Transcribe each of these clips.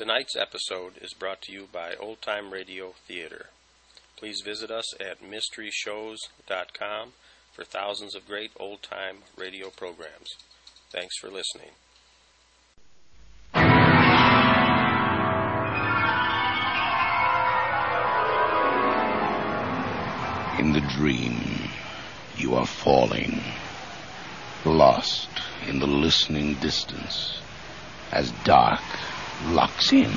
Tonight's episode is brought to you by Old Time Radio Theater. Please visit us at mysteryshows.com for thousands of great old time radio programs. Thanks for listening. In the dream, you are falling, lost in the listening distance as dark locks in.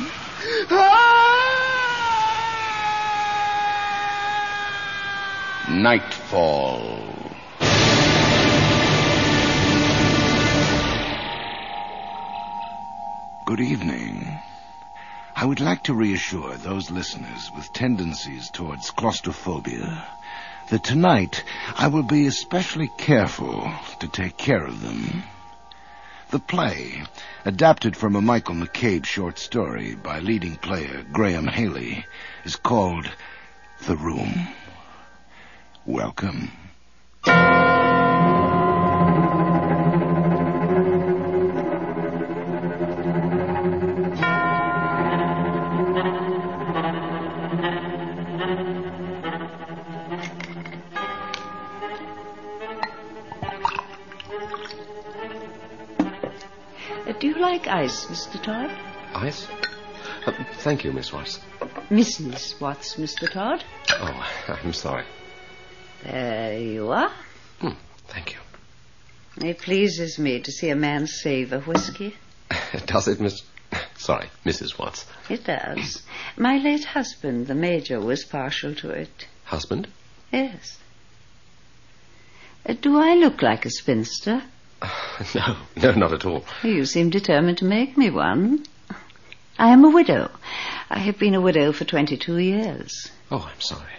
Nightfall. Good evening. I would like to reassure those listeners with tendencies towards claustrophobia that tonight I will be especially careful to take care of them. The play, adapted from a Michael McCabe short story by leading player Graham Haley, is called The Room. Welcome. Like ice, Mr. Todd? Ice? Uh, thank you, Miss Watts. Mrs. Watts, Mr. Todd. Oh, I'm sorry. There you are. Hmm, thank you. It pleases me to see a man save a whiskey. Does it, Miss? Sorry, Mrs. Watts. It does. My late husband, the Major, was partial to it. Husband? Yes. Uh, do I look like a spinster? No, no, not at all. You seem determined to make me one. I am a widow. I have been a widow for 22 years. Oh, I'm sorry.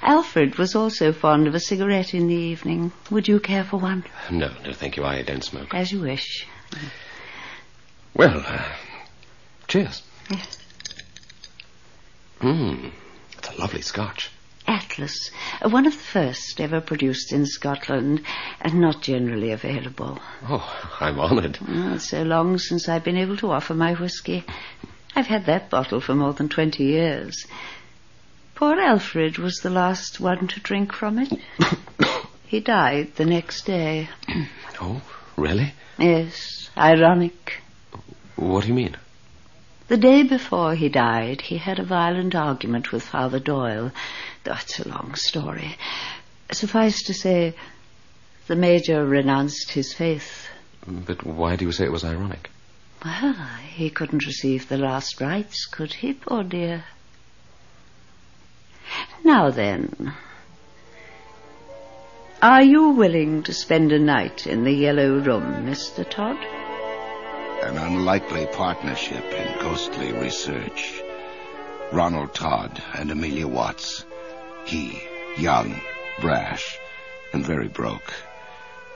Alfred was also fond of a cigarette in the evening. Would you care for one? No, no, thank you. I don't smoke. As you wish. Well, uh, cheers. Yes. Hmm, it's a lovely scotch. Atlas, one of the first ever produced in Scotland and not generally available. Oh, I'm honoured. Oh, it's so long since I've been able to offer my whisky. I've had that bottle for more than 20 years. Poor Alfred was the last one to drink from it. he died the next day. Oh, really? Yes, ironic. What do you mean? The day before he died, he had a violent argument with Father Doyle. That's a long story. Suffice to say, the Major renounced his faith. But why do you say it was ironic? Well, he couldn't receive the last rites, could he, poor dear? Now then, are you willing to spend a night in the Yellow Room, Mr. Todd? An unlikely partnership in ghostly research. Ronald Todd and Amelia Watts. He, young, brash, and very broke.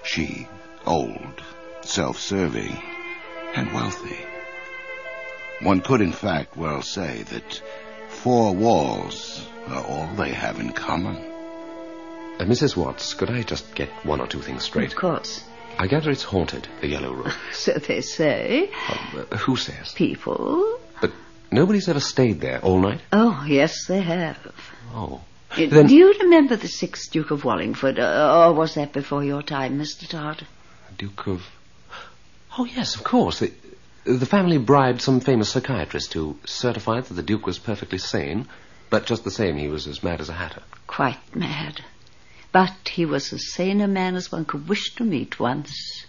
She, old, self-serving, and wealthy. One could, in fact, well say that four walls are all they have in common. Uh, Mrs. Watts, could I just get one or two things straight? Of course. I gather it's haunted, the Yellow Room. So they say. Oh, uh, who says? People. But nobody's ever stayed there all night? Oh, yes, they have. Oh. Do you remember the sixth Duke of Wallingford? Uh, or was that before your time, Mr. Todd? Duke of. Oh, yes, of course. The, the family bribed some famous psychiatrist who certified that the Duke was perfectly sane, but just the same, he was as mad as a hatter. Quite mad. But he was as sane a man as one could wish to meet once.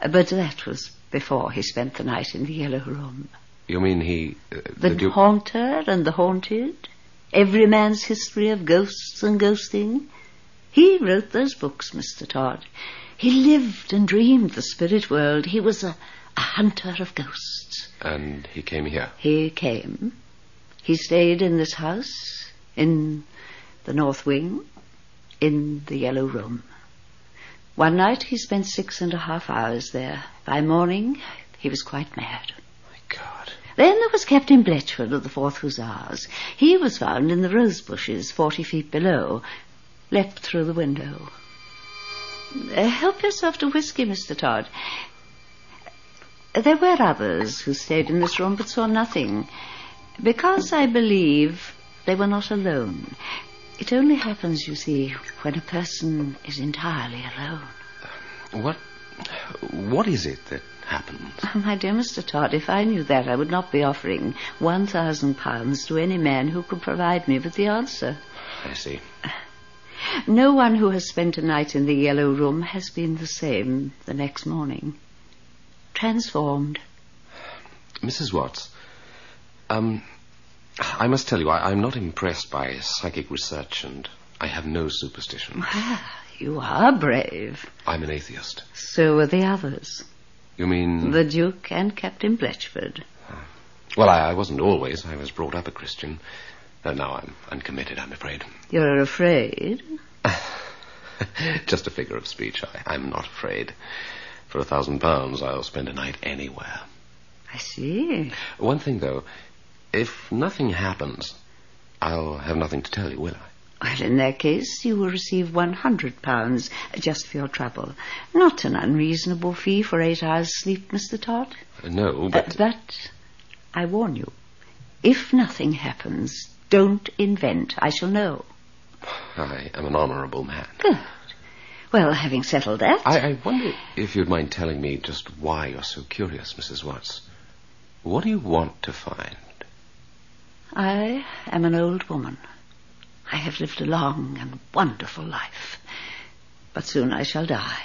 But that was before he spent the night in the Yellow Room. You mean he. Uh, The, the Duke. haunter and the haunted. Every man's history of ghosts and ghosting. He wrote those books, Mr. Todd. He lived and dreamed the spirit world. He was a, a hunter of ghosts. And he came here. He came. He stayed in this house, in the north wing, in the yellow room. One night he spent six and a half hours there. By morning, he was quite mad. Then there was Captain Bletchford of the Fourth Hussars. He was found in the rose bushes forty feet below, leapt through the window. Uh, help yourself to whiskey, Mr. Todd. There were others who stayed in this room but saw nothing, because I believe they were not alone. It only happens, you see, when a person is entirely alone. What. What is it that happens? My dear Mr. Todd, if I knew that, I would not be offering one thousand pounds to any man who could provide me with the answer. I see. No one who has spent a night in the yellow room has been the same the next morning. Transformed. Mrs. Watts, um, I must tell you, I, am not impressed by psychic research, and I have no superstition. Ah, you are brave. I'm an atheist. So are the others. You mean. The Duke and Captain Bletchford. Ah. Well, I, I wasn't always. I was brought up a Christian. And now I'm uncommitted, I'm afraid. You're afraid? Just a figure of speech. I, I'm not afraid. For a thousand pounds, I'll spend a night anywhere. I see. One thing, though. If nothing happens, I'll have nothing to tell you, will I? Well, in that case, you will receive one hundred pounds just for your trouble. Not an unreasonable fee for eight hours' sleep, Mr. Todd. Uh, no, but. Uh, but I warn you, if nothing happens, don't invent. I shall know. I am an honourable man. Good. Well, having settled that. I, I wonder if you'd mind telling me just why you're so curious, Mrs. Watts. What do you want to find? I am an old woman. I have lived a long and wonderful life. But soon I shall die.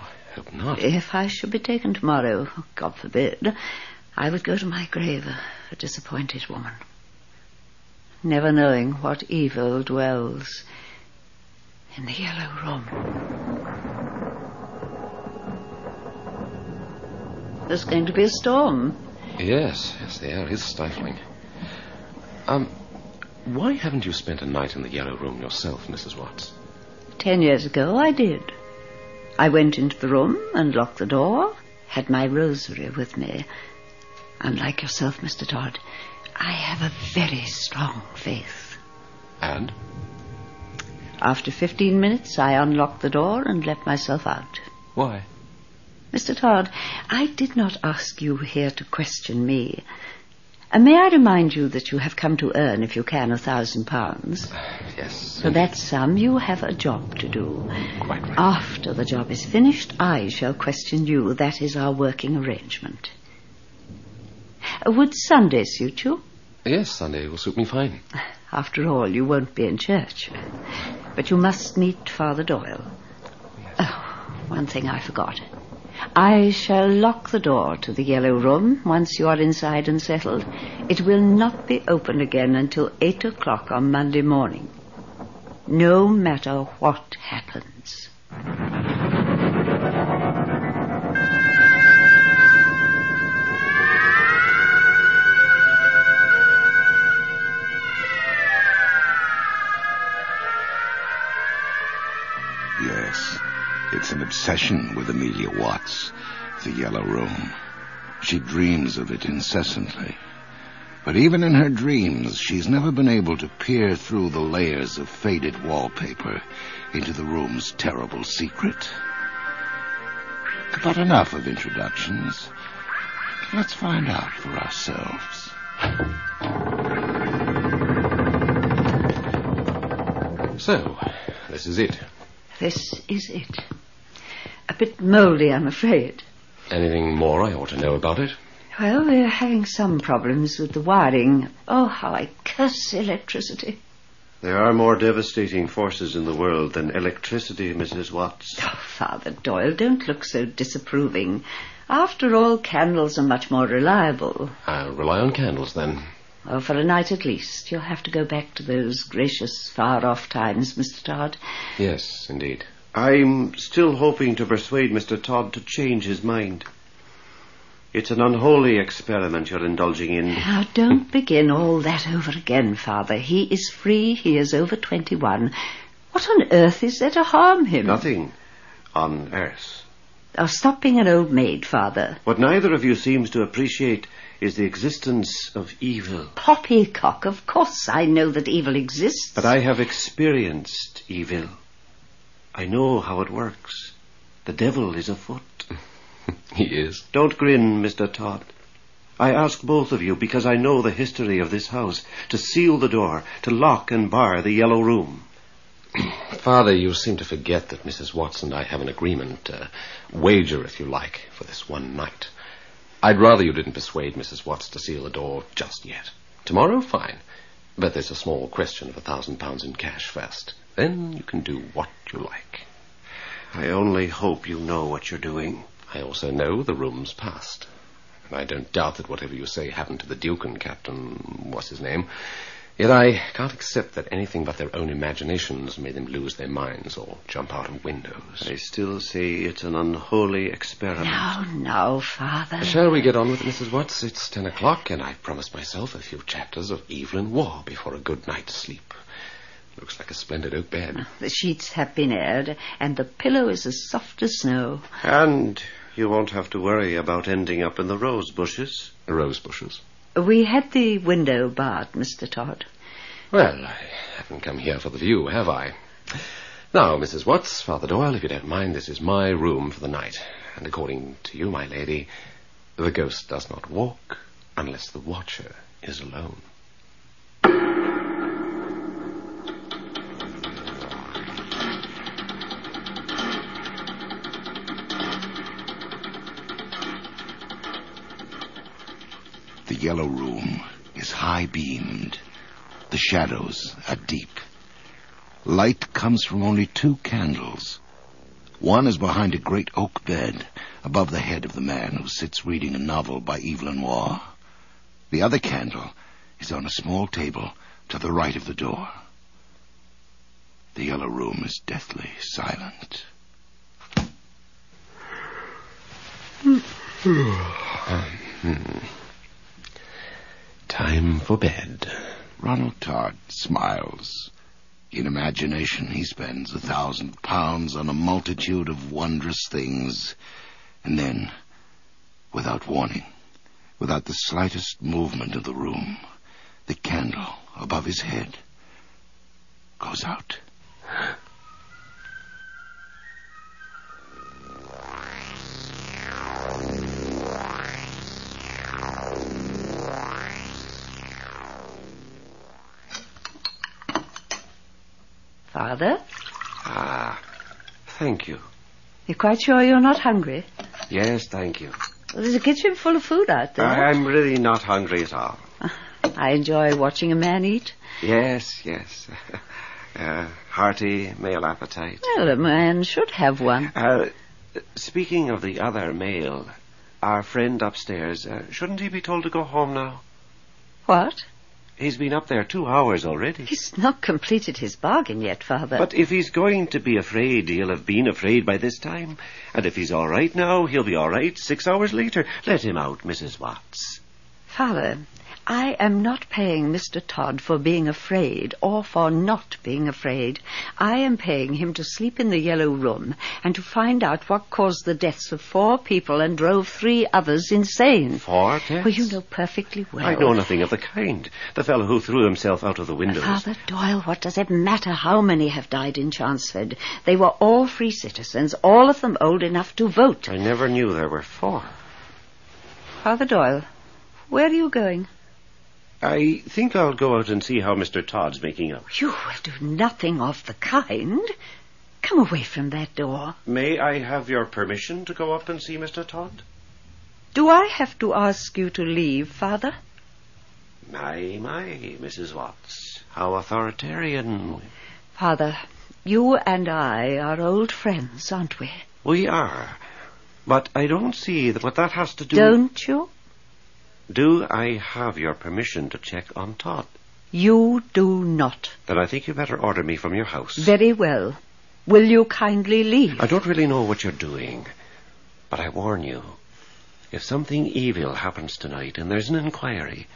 I hope not. If I should be taken tomorrow, God forbid, I would go to my grave a disappointed woman, never knowing what evil dwells in the yellow room. There's going to be a storm. Yes, yes, the air is stifling. Um, why haven't you spent a night in the Yellow Room yourself, Mrs. Watts? Ten years ago, I did. I went into the room and locked the door, had my rosary with me. Unlike yourself, Mr. Todd, I have a very strong faith. And? After fifteen minutes, I unlocked the door and let myself out. Why? Mr. Todd, I did not ask you here to question me. Uh, may I remind you that you have come to earn, if you can, a thousand pounds? Yes. For that sum, you have a job to do. Quite right. After the job is finished, I shall question you. That is our working arrangement. Uh, would Sunday suit you? Yes, Sunday will suit me fine. After all, you won't be in church. But you must meet Father Doyle. Oh, one thing I forgot. I shall lock the door to the yellow room once you are inside and settled. It will not be opened again until eight o'clock on Monday morning. No matter what happens. Obsession with Amelia Watts, the Yellow Room. She dreams of it incessantly. But even in her dreams, she's never been able to peer through the layers of faded wallpaper into the room's terrible secret. But enough of introductions. Let's find out for ourselves. So, this is it. This is it. A bit mouldy, I'm afraid. Anything more I ought to know about it? Well, we're having some problems with the wiring. Oh, how I curse electricity. There are more devastating forces in the world than electricity, Mrs. Watts. Oh, Father Doyle, don't look so disapproving. After all, candles are much more reliable. I'll rely on candles then. Oh, for a night at least. You'll have to go back to those gracious, far-off times, Mr. Todd. Yes, indeed. I'm still hoping to persuade Mr. Todd to change his mind. It's an unholy experiment you're indulging in. Now, don't begin all that over again, Father. He is free. He is over 21. What on earth is there to harm him? Nothing on earth. Oh, stop being an old maid, Father. What neither of you seems to appreciate is the existence of evil. Poppycock, of course I know that evil exists. But I have experienced evil. I know how it works. The devil is afoot. he is. Don't grin, Mr. Todd. I ask both of you because I know the history of this house to seal the door, to lock and bar the yellow room. Father, you seem to forget that Mrs. Watts and I have an agreement, uh, wager, if you like, for this one night. I'd rather you didn't persuade Mrs. Watts to seal the door just yet. Tomorrow, fine. But there's a small question of a thousand pounds in cash first. Then you can do what you like. I only hope you know what you're doing. I also know the room's past. And I don't doubt that whatever you say happened to the Duke and Captain... what's his name? Yet I can't accept that anything but their own imaginations made them lose their minds or jump out of windows. I still say it's an unholy experiment. Now, now, Father. Shall we get on with it, Mrs. Watts? It's ten o'clock, and I've promised myself a few chapters of Evelyn Waugh before a good night's sleep. Looks like a splendid oak bed. Ah, the sheets have been aired, and the pillow is as soft as snow. And you won't have to worry about ending up in the rose bushes. Rose bushes. We had the window barred, Mr. Todd. Well, I haven't come here for the view, have I? Now, Mrs. Watts, Father Doyle, if you don't mind, this is my room for the night. And according to you, my lady, the ghost does not walk unless the watcher is alone. The yellow room is high beamed. The shadows are deep. Light comes from only two candles. One is behind a great oak bed, above the head of the man who sits reading a novel by Evelyn Waugh. The other candle is on a small table to the right of the door. The yellow room is deathly silent. Hmm. Time for bed. Ronald Todd smiles. In imagination, he spends a thousand pounds on a multitude of wondrous things. And then, without warning, without the slightest movement of the room, the candle above his head goes out. Father, Ah, thank you. you're quite sure you're not hungry? Yes, thank you. There's a kitchen full of food out there. I'm really not hungry at all. I enjoy watching a man eat. Yes, yes. Uh, hearty male appetite. Well, a man should have one. Uh, speaking of the other male, our friend upstairs, uh, shouldn't he be told to go home now? What? He's been up there two hours already. He's not completed his bargain yet, Father. But if he's going to be afraid, he'll have been afraid by this time. And if he's all right now, he'll be all right six hours later. Let him out, Mrs. Watts. Father, I am not paying Mr. Todd for being afraid or for not being afraid. I am paying him to sleep in the yellow room and to find out what caused the deaths of four people and drove three others insane. Four deaths? Well, you know perfectly well. I know nothing of the kind. The fellow who threw himself out of the window. Father Doyle, what does it matter how many have died in Chanceford? They were all free citizens, all of them old enough to vote. I never knew there were four. Father Doyle, where are you going? I think I'll go out and see how Mr. Todd's making out. You will do nothing of the kind. Come away from that door. May I have your permission to go up and see Mr. Todd? Do I have to ask you to leave, Father? My, my, Mrs. Watts. How authoritarian. Father, you and I are old friends, aren't we? We are. But I don't see that what that has to do. Don't you? Do I have your permission to check on Todd? You do not. Then I think you better order me from your house. Very well. Will you kindly leave? I don't really know what you're doing, but I warn you. If something evil happens tonight and there's an inquiry,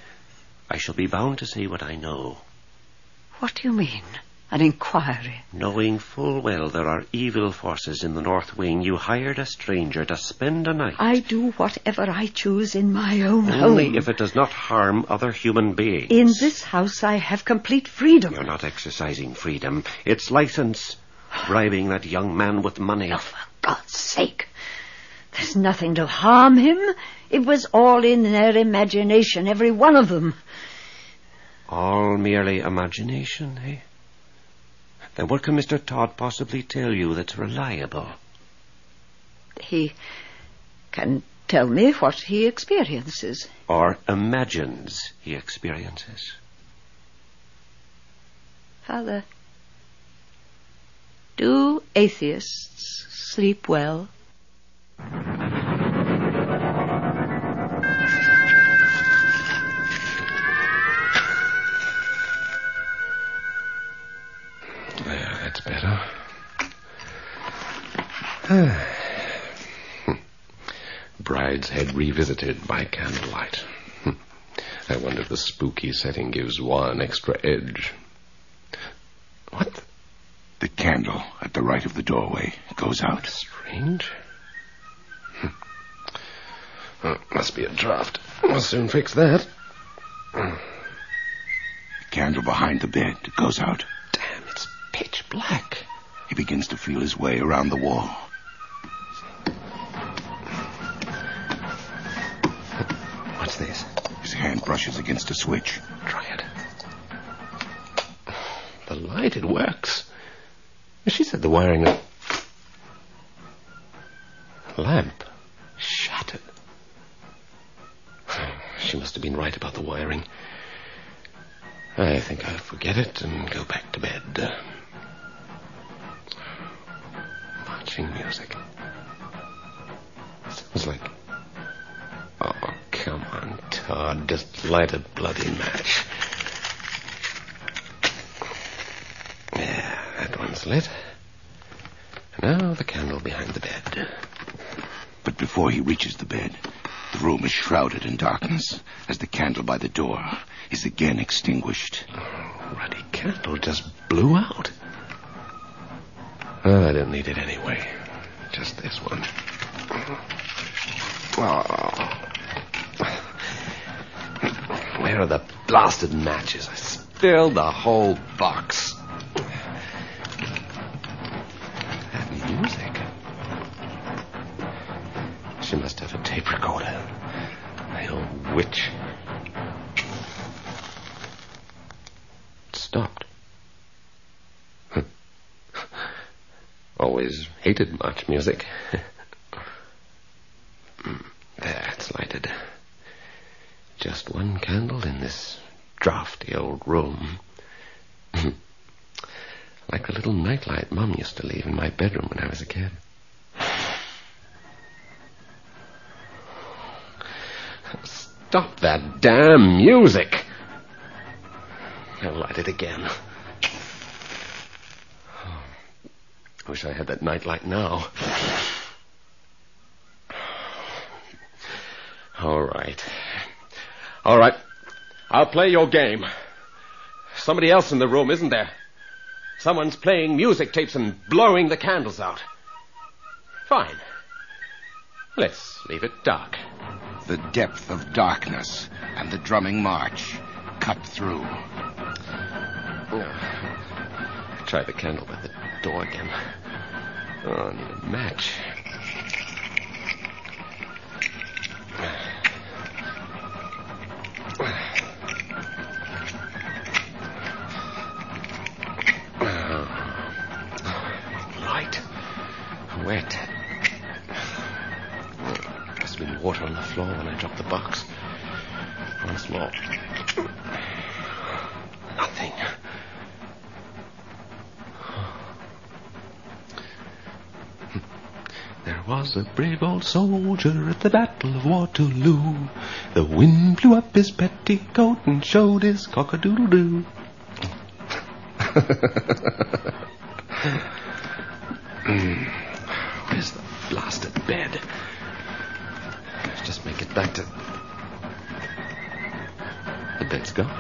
I shall be bound to say what I know, What do you mean? An inquiry? knowing full well there are evil forces in the North Wing. You hired a stranger to spend a night. I do whatever I choose in my own Only home. Only if it does not harm other human beings. In this house, I have complete freedom. You're not exercising freedom. It's license. Bribing that young man with money. Oh, for God's sake. There's nothing to harm him. It was all in their imagination, every one of them. All merely imagination, eh? Then what can Mr. Todd possibly tell you that's reliable? He can tell me what he experiences. Or imagines he experiences? Father, do atheists sleep well? Brideshead revisited by candlelight. I wonder if the spooky setting gives one extra edge. What? The candle at the right of the doorway goes out. Strange. Oh, must be a draft. We'll soon fix that. The candle behind the bed goes out. Damn, it's pitch black. He begins to feel his way around the wall. Brushes against a switch. Try it. The light, it works. She said the wiring of... Lamp. Shattered. She must have been right about the wiring. I think I'll forget it and go back to bed. Light a bloody match. Yeah, that one's lit. Now the candle behind the bed. But before he reaches the bed, the room is shrouded in darkness as the candle by the door is again extinguished. Oh, ruddy candle just blew out. Well, I didn't need it anyway. Just this one. Oh. Are the blasted matches? I spilled the whole box. That music. She must have a tape recorder. The old witch. It stopped. Always hated march music. there, it's lighted. Just one candle in this drafty old room. like the little nightlight Mum used to leave in my bedroom when I was a kid. Stop that damn music! I'll light it again. I wish I had that nightlight now. All right. All right. I'll play your game. Somebody else in the room, isn't there? Someone's playing music tapes and blowing the candles out. Fine. Let's leave it dark. The depth of darkness and the drumming march cut through. Try the candle by the door again. Oh, I need a match. When I dropped the box. Once more. Nothing. There was a brave old soldier at the Battle of Waterloo. The wind blew up his petticoat and showed his cock-a-doodle-doo. Where's the blasted bed? Let's just make it back to... The bed's gone.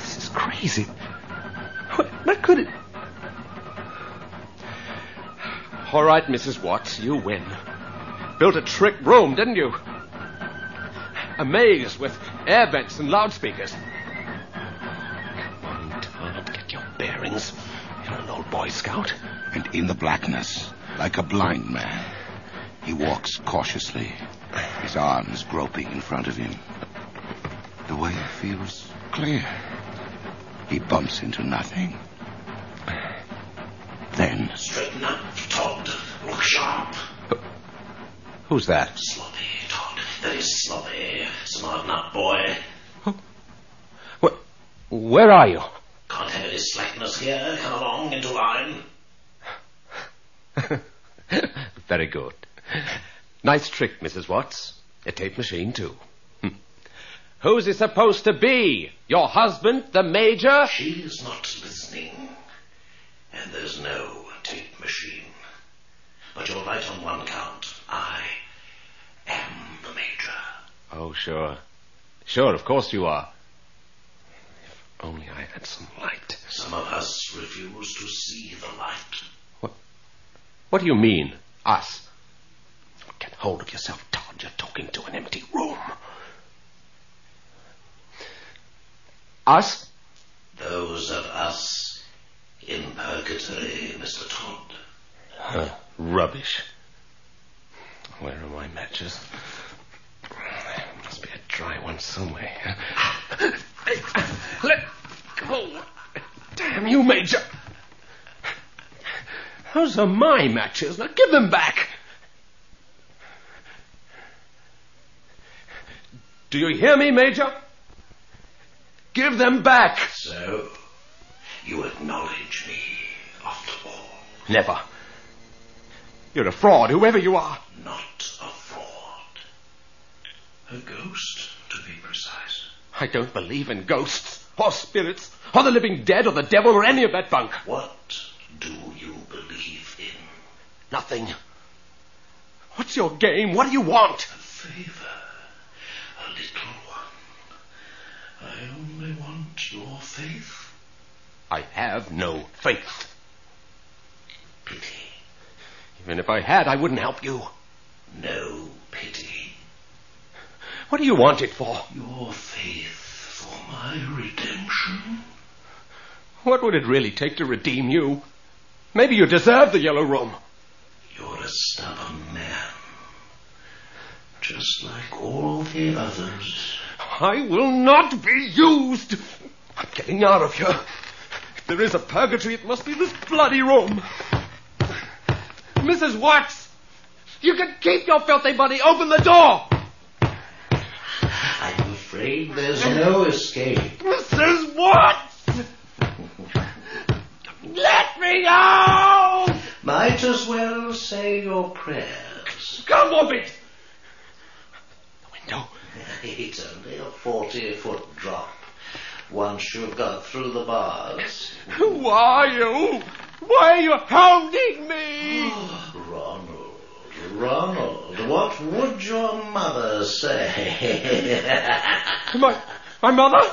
This is crazy. What, what could it... All right, Mrs. Watts, you win. Built a trick room, didn't you? A maze with air vents and loudspeakers. Come on, Todd, get your bearings. You're an old Boy Scout. And in the blackness, like a blind man, He walks cautiously, his arms groping in front of him. The way it feels clear. He bumps into nothing. Then, Straighten up, Todd. Look sharp. Who's that? Sloppy, Todd. Very sloppy. Smarten up, boy. Wh- where are you? Can't have any slackness here. Come along into line. Very good. Nice trick, Mrs. Watts. A tape machine, too. Who's he supposed to be? Your husband, the major? She's not listening. And there's no tape machine. But you're right on one count. I am the major. Oh, sure. Sure, of course you are. If only I had some light. Some of us refuse to see the light. What? What do you mean, us? Get hold of yourself, Todd. You're talking to an empty room. Us? Those of us in purgatory, Mr. Todd. Huh, rubbish. Where are my matches? There must be a dry one somewhere. Let go! Damn you, Major! Those are my matches. Now give them back! Do you hear me, Major? Give them back! So, you acknowledge me, after all. Never. You're a fraud, whoever you are. Not a fraud. A ghost, to be precise. I don't believe in ghosts, or spirits, or the living dead, or the devil, or any of that bunk. What do you believe in? Nothing. What's your game? What do you want? A favor. A little. I only want your faith. I have no faith. Pity. Even if I had, I wouldn't help you. No pity. What do you want it for? Your faith for my redemption. What would it really take to redeem you? Maybe you deserve the yellow room. You're a stubborn man. Just like all the others. I will not be used. I'm getting out of here. If there is a purgatory, it must be this bloody room. Mrs. Watts, you can keep your filthy money. Open the door. I'm afraid there's no escape. Mrs. Watts! Let me out! Might as well say your prayers. Come off it! The window. It's only a 40 foot drop. Once you've got through the bars. Who are you? Why are you hounding me? Ronald, Ronald, what would your mother say? My, my mother?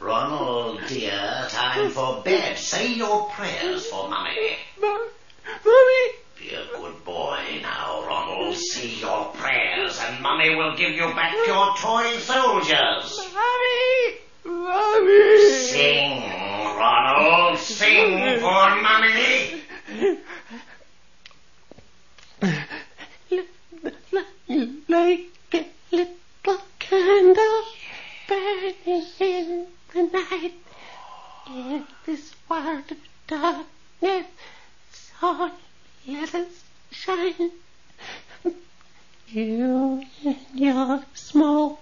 Ronald, dear, time for bed. Say your prayers for Mummy. Ma- Say your prayers, and Mummy will give you back your toy soldiers. Mommy! Mommy! Sing, Ronald. Sing for Mummy. like a little candle burning in the night. In this world of darkness, so let us shine. You in your small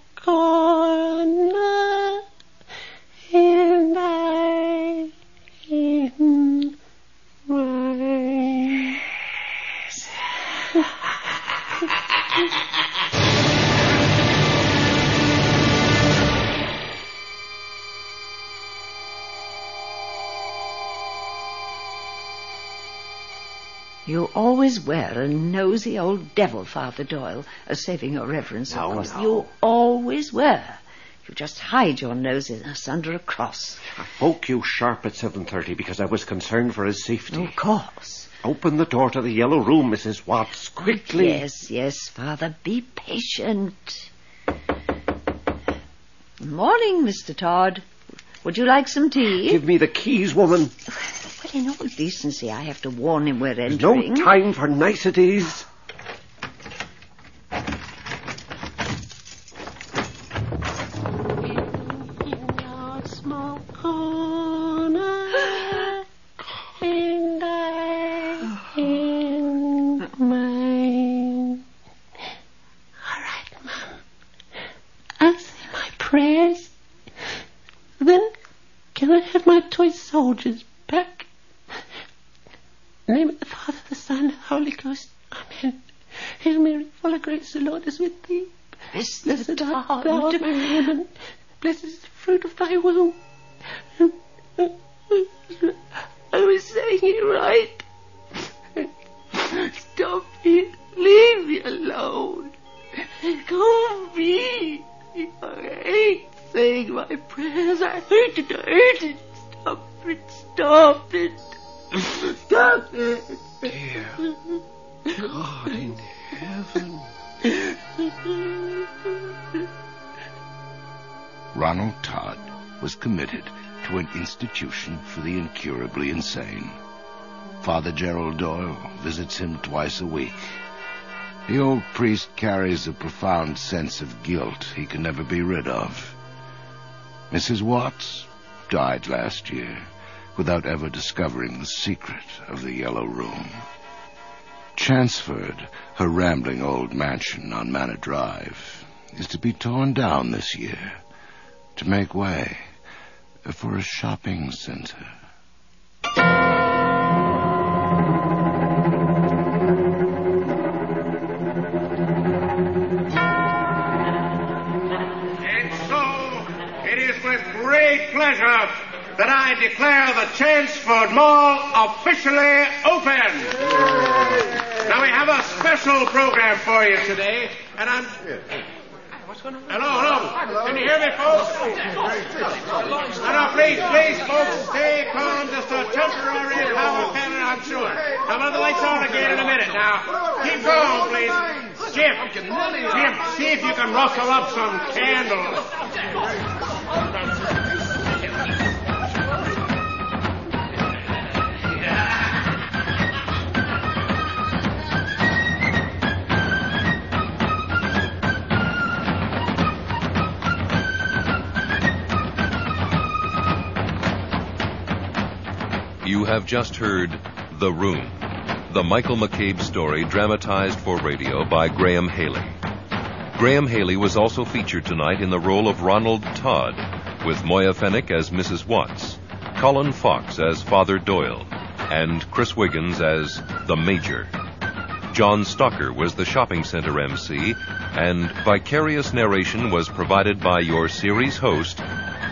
nosy old devil, Father Doyle, uh, saving your reverence, No, of course. no. You always were. You just hide your nosiness under a cross. I woke you sharp at 7.30 because I was concerned for his safety. Of course. Open the door to the yellow room, Mrs. Watts, quickly. Yes, yes, Father. Be patient. Morning, Mr. Todd. Would you like some tea? Give me the keys, woman. Well, in all decency, I have to warn him we're There's no time for niceties. Go be. I hate saying my prayers. I hate it. I hate it. Stop it. Stop it. Stop it. Dear God in heaven. Ronald Todd was committed to an institution for the incurably insane. Father Gerald Doyle visits him twice a week. The old priest carries a profound sense of guilt he can never be rid of. Mrs. Watts died last year without ever discovering the secret of the Yellow Room. Chanceford, her rambling old mansion on Manor Drive, is to be torn down this year to make way for a shopping center. Pleasure that I declare the Chanceford Mall officially open. Now, we have a special program for you today, and I'm. Hello, hello. Can you hear me, folks? No, no, please, please, folks, stay calm. Just a temporary power failure, I'm sure. I'll have the lights on again in a minute. Now, keep calm, please. Jim, Jim, see if you can rustle up some candles. Have just heard The Room, the Michael McCabe story dramatized for radio by Graham Haley. Graham Haley was also featured tonight in the role of Ronald Todd, with Moya Fenwick as Mrs. Watts, Colin Fox as Father Doyle, and Chris Wiggins as the Major. John Stocker was the shopping center MC, and vicarious narration was provided by your series host,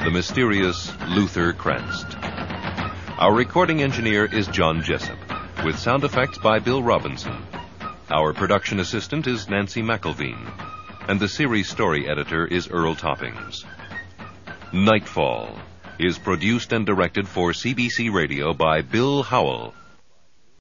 the mysterious Luther Kranst. Our recording engineer is John Jessup, with sound effects by Bill Robinson. Our production assistant is Nancy McElveen, and the series story editor is Earle Toppings. Nightfall is produced and directed for CBC Radio by Bill Howell